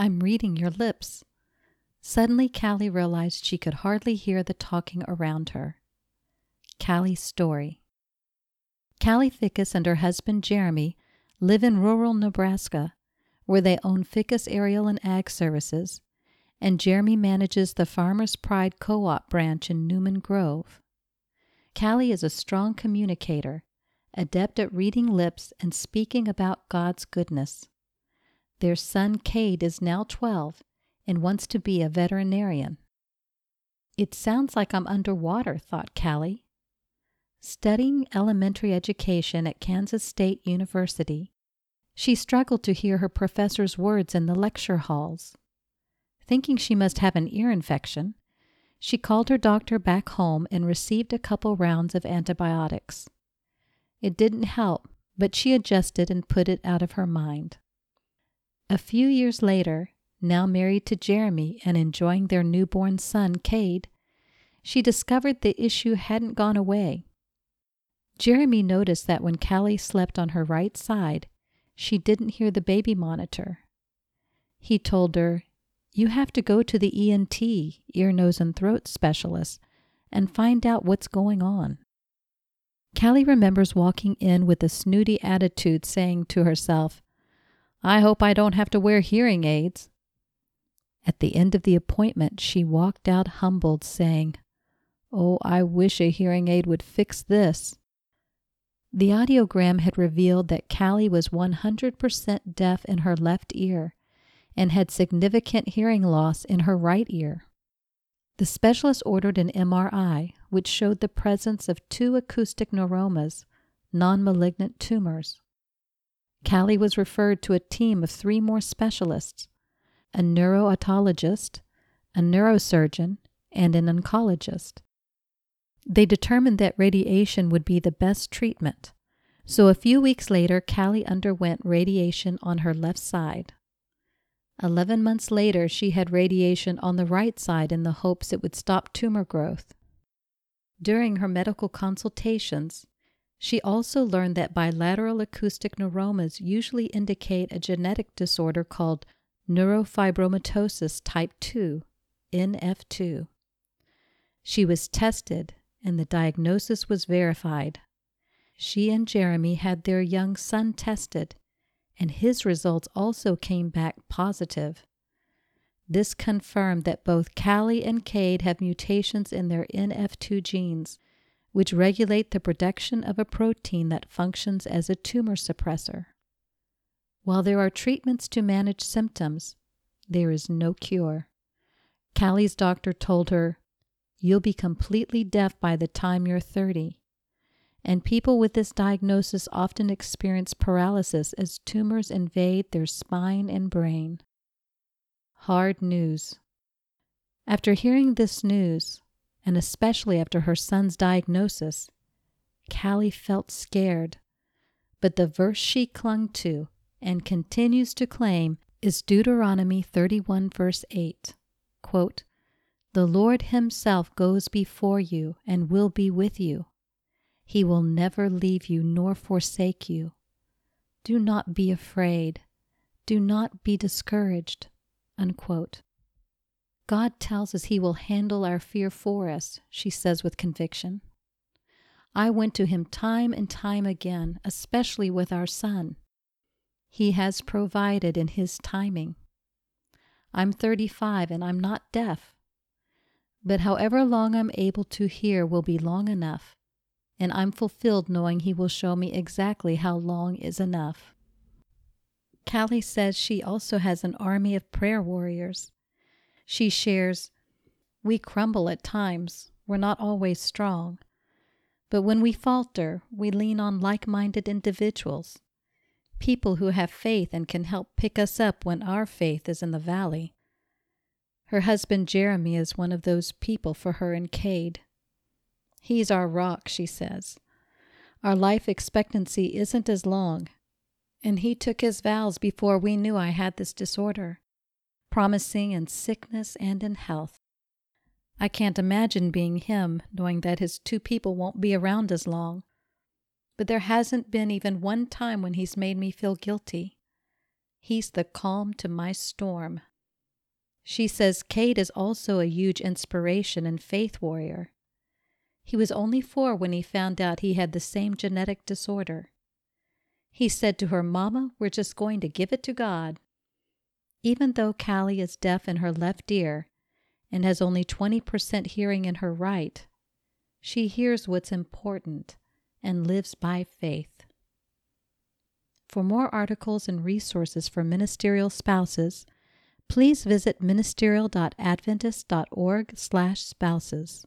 I'm reading your lips. Suddenly, Kallie realized she could hardly hear the talking around her. Kallie's story. Kallie Fickes and her husband Jeremy live in rural Nebraska, where they own Fickus Aerial and Ag Services, and Jeremy manages the Farmers Pride Co op branch in Newman Grove. Callie is a strong communicator, adept at reading lips and speaking about God's goodness. Their son Cade is now 12 and wants to be a veterinarian. It sounds like I'm underwater, thought Kallie. Studying elementary education at Kansas State University, she struggled to hear her professor's words in the lecture halls. Thinking she must have an ear infection, she called her doctor back home and received a couple rounds of antibiotics. It didn't help, but she adjusted and put it out of her mind. A few years later, now married to Jeremy and enjoying their newborn son, Cade, she discovered the issue hadn't gone away. Jeremy noticed that when Kallie slept on her right side, she didn't hear the baby monitor. He told her, You have to go to the ENT, ear, nose, and throat specialist, and find out what's going on. Kallie remembers walking in with a snooty attitude, saying to herself, I hope I don't have to wear hearing aids. At the end of the appointment, she walked out humbled, saying, Oh, I wish a hearing aid would fix this. The audiogram had revealed that Kallie was 100% deaf in her left ear and had significant hearing loss in her right ear. The specialist ordered an MRI, which showed the presence of two acoustic neuromas, non malignant tumors. Kallie was referred to a team of three more specialists a neurotologist, a neurosurgeon, and an oncologist. They determined that radiation would be the best treatment, so a few weeks later, Kallie underwent radiation on her left side. Eleven months later, she had radiation on the right side in the hopes it would stop tumor growth. During her medical consultations, she also learned that bilateral acoustic neuromas usually indicate a genetic disorder called neurofibromatosis type 2, NF2. She was tested and the diagnosis was verified. She and Jeremy had their young son tested, and his results also came back positive. This confirmed that both Kallie and Cade have mutations in their NF2 genes, which regulate the production of a protein that functions as a tumor suppressor. While there are treatments to manage symptoms, there is no cure. Kallie's doctor told her, You'll be completely deaf by the time you're 30. And people with this diagnosis often experience paralysis as tumors invade their spine and brain. Hard news. After hearing this news, and especially after her son's diagnosis, Kallie felt scared. But the verse she clung to and continues to claim is Deuteronomy 31, verse 8. Quote, the Lord Himself goes before you and will be with you. He will never leave you nor forsake you. Do not be afraid. Do not be discouraged. Unquote. God tells us He will handle our fear for us, she says with conviction. I went to Him time and time again, especially with our son. He has provided in His timing. I'm 35 and I'm not deaf. But however long I'm able to hear will be long enough, and I'm fulfilled knowing He will show me exactly how long is enough. Kallie says she also has an army of prayer warriors. She shares, We crumble at times, we're not always strong. But when we falter, we lean on like minded individuals, people who have faith and can help pick us up when our faith is in the valley. Her husband Jeremy is one of those people for her in Cade. He's our rock, she says. Our life expectancy isn't as long, and he took his vows before we knew I had this disorder, promising in sickness and in health. I can't imagine being him, knowing that his two people won't be around as long. But there hasn't been even one time when he's made me feel guilty. He's the calm to my storm, She says Cade is also a huge inspiration and faith warrior. He was only four when he found out he had the same genetic disorder. He said to her, Mama, we're just going to give it to God. Even though Kallie is deaf in her left ear and has only 20% hearing in her right, she hears what's important and lives by faith. For more articles and resources for ministerial spouses, please visit ministerial.adventist.org/spouses.